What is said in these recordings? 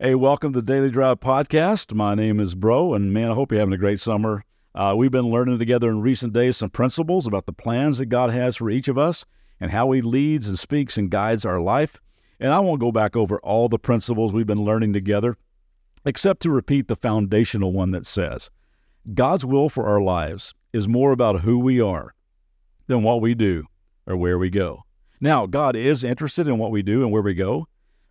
Hey, welcome to the Daily Drive podcast. My name is Bro, and man, I hope you're having a great summer. Uh, we've been learning together in recent days some principles about the plans that God has for each of us and how He leads and speaks and guides our life. And I won't go back over all the principles we've been learning together, except to repeat the foundational one that says God's will for our lives is more about who we are than what we do or where we go. Now, God is interested in what we do and where we go,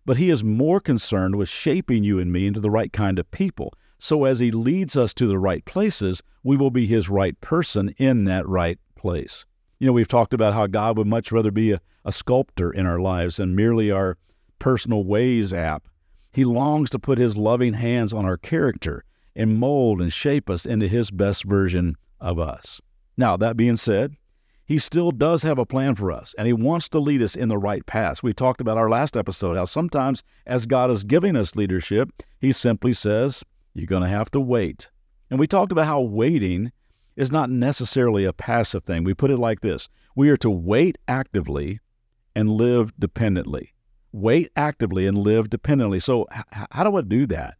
but He is more concerned with shaping you and me into the right kind of people. So as He leads us to the right places, we will be His right person in that right place. You know, we've talked about how God would much rather be a, a sculptor in our lives than merely our personal Waze app. He longs to put His loving hands on our character and mold and shape us into His best version of us. Now, that being said, he still does have a plan for us, and He wants to lead us in the right path. We talked about our last episode how sometimes, as God is giving us leadership, He simply says, You're going to have to wait. And we talked about how waiting is not necessarily a passive thing. We put it like this We are to wait actively and live dependently. Wait actively and live dependently. So, h- how do I do that?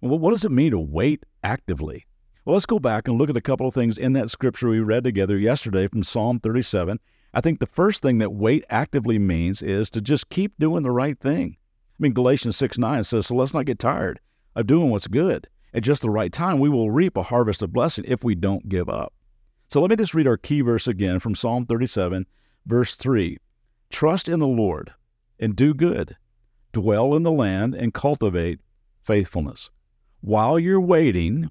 Well, what does it mean to wait actively? Well, let's go back and look at a couple of things in that scripture we read together yesterday from Psalm 37. I think the first thing that wait actively means is to just keep doing the right thing. I mean, Galatians 6 9 says, So let's not get tired of doing what's good. At just the right time, we will reap a harvest of blessing if we don't give up. So let me just read our key verse again from Psalm 37, verse 3 Trust in the Lord and do good, dwell in the land and cultivate faithfulness. While you're waiting,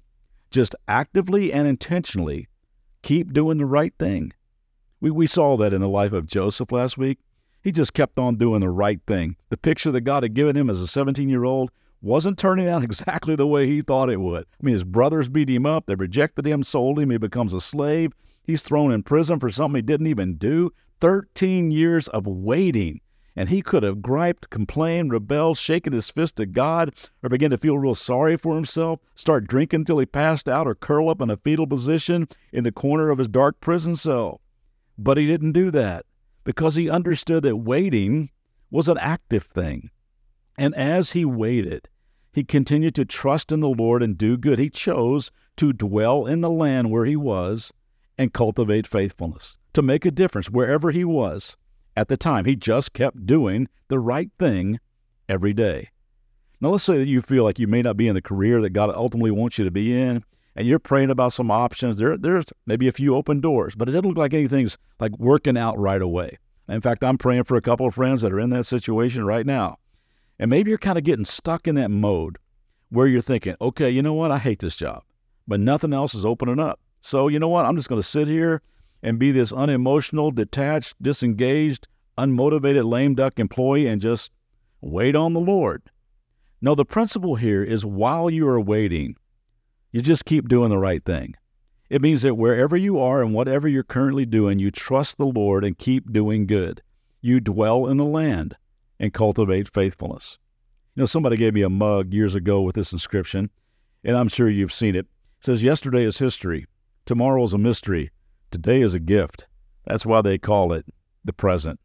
just actively and intentionally keep doing the right thing. We, we saw that in the life of Joseph last week. He just kept on doing the right thing. The picture that God had given him as a 17 year old wasn't turning out exactly the way he thought it would. I mean, his brothers beat him up, they rejected him, sold him, he becomes a slave. He's thrown in prison for something he didn't even do. 13 years of waiting and he could have griped, complained, rebelled, shaken his fist at God, or begin to feel real sorry for himself, start drinking till he passed out, or curl up in a fetal position in the corner of his dark prison cell. But he didn't do that because he understood that waiting was an active thing. And as he waited, he continued to trust in the Lord and do good. He chose to dwell in the land where he was and cultivate faithfulness, to make a difference wherever he was at the time. He just kept doing the right thing every day. Now, let's say that you feel like you may not be in the career that God ultimately wants you to be in, and you're praying about some options. There, there's maybe a few open doors, but it doesn't look like anything's like working out right away. In fact, I'm praying for a couple of friends that are in that situation right now. And maybe you're kind of getting stuck in that mode where you're thinking, okay, you know what? I hate this job, but nothing else is opening up. So, you know what? I'm just going to sit here and be this unemotional, detached, disengaged, unmotivated, lame duck employee and just wait on the Lord. No, the principle here is while you are waiting, you just keep doing the right thing. It means that wherever you are and whatever you're currently doing, you trust the Lord and keep doing good. You dwell in the land and cultivate faithfulness. You know, somebody gave me a mug years ago with this inscription, and I'm sure you've seen it. It says, Yesterday is history, tomorrow is a mystery, Today is a gift. That's why they call it the present.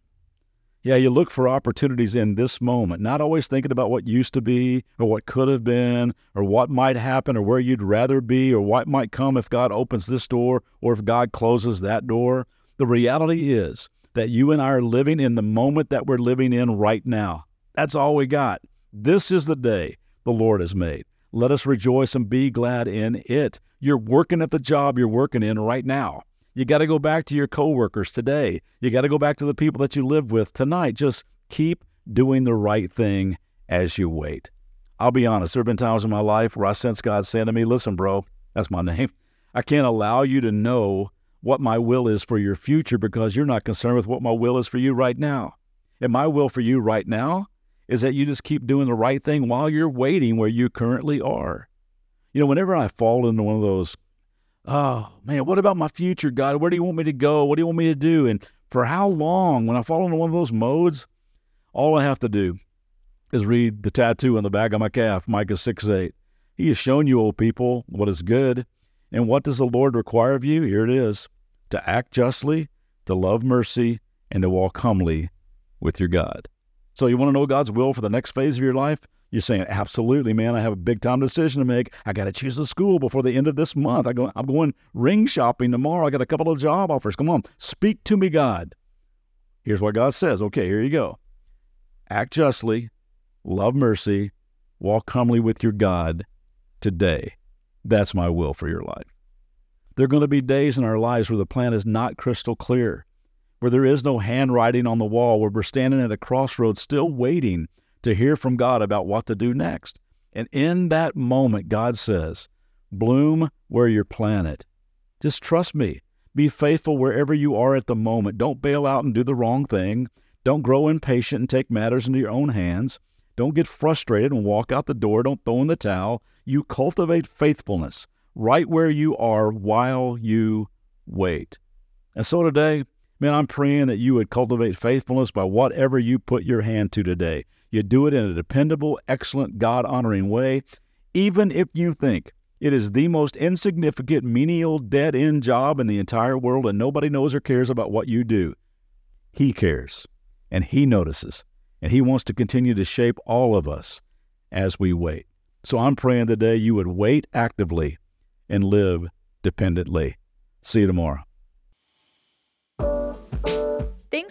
Yeah, you look for opportunities in this moment, not always thinking about what used to be or what could have been or what might happen or where you'd rather be or what might come if God opens this door or if God closes that door. The reality is that you and I are living in the moment that we're living in right now. That's all we got. This is the day the Lord has made. Let us rejoice and be glad in it. You're working at the job you're working in right now. You got to go back to your coworkers today. You got to go back to the people that you live with tonight. Just keep doing the right thing as you wait. I'll be honest, there have been times in my life where I sense God saying to me, Listen, bro, that's my name. I can't allow you to know what my will is for your future because you're not concerned with what my will is for you right now. And my will for you right now is that you just keep doing the right thing while you're waiting where you currently are. You know, whenever I fall into one of those, oh man, what about my future, God? Where do you want me to go? What do you want me to do? And for how long? When I fall into one of those modes, all I have to do is read the tattoo on the back of my calf, Micah 6 8. He has shown you, old people, what is good. And what does the Lord require of you? Here it is to act justly, to love mercy, and to walk humbly with your God. So, you want to know God's will for the next phase of your life? You're saying, absolutely, man. I have a big time decision to make. I got to choose a school before the end of this month. I go, I'm going ring shopping tomorrow. I got a couple of job offers. Come on, speak to me, God. Here's what God says. Okay, here you go. Act justly, love mercy, walk humbly with your God today. That's my will for your life. There are going to be days in our lives where the plan is not crystal clear, where there is no handwriting on the wall, where we're standing at a crossroads still waiting to hear from God about what to do next. And in that moment, God says, Bloom where you're planted. Just trust me. Be faithful wherever you are at the moment. Don't bail out and do the wrong thing. Don't grow impatient and take matters into your own hands. Don't get frustrated and walk out the door. Don't throw in the towel. You cultivate faithfulness right where you are while you wait. And so today, man, I'm praying that you would cultivate faithfulness by whatever you put your hand to today. You do it in a dependable, excellent, God honoring way, even if you think it is the most insignificant, menial, dead end job in the entire world and nobody knows or cares about what you do. He cares, and He notices, and He wants to continue to shape all of us as we wait. So I'm praying today you would wait actively and live dependently. See you tomorrow.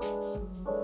Thank you.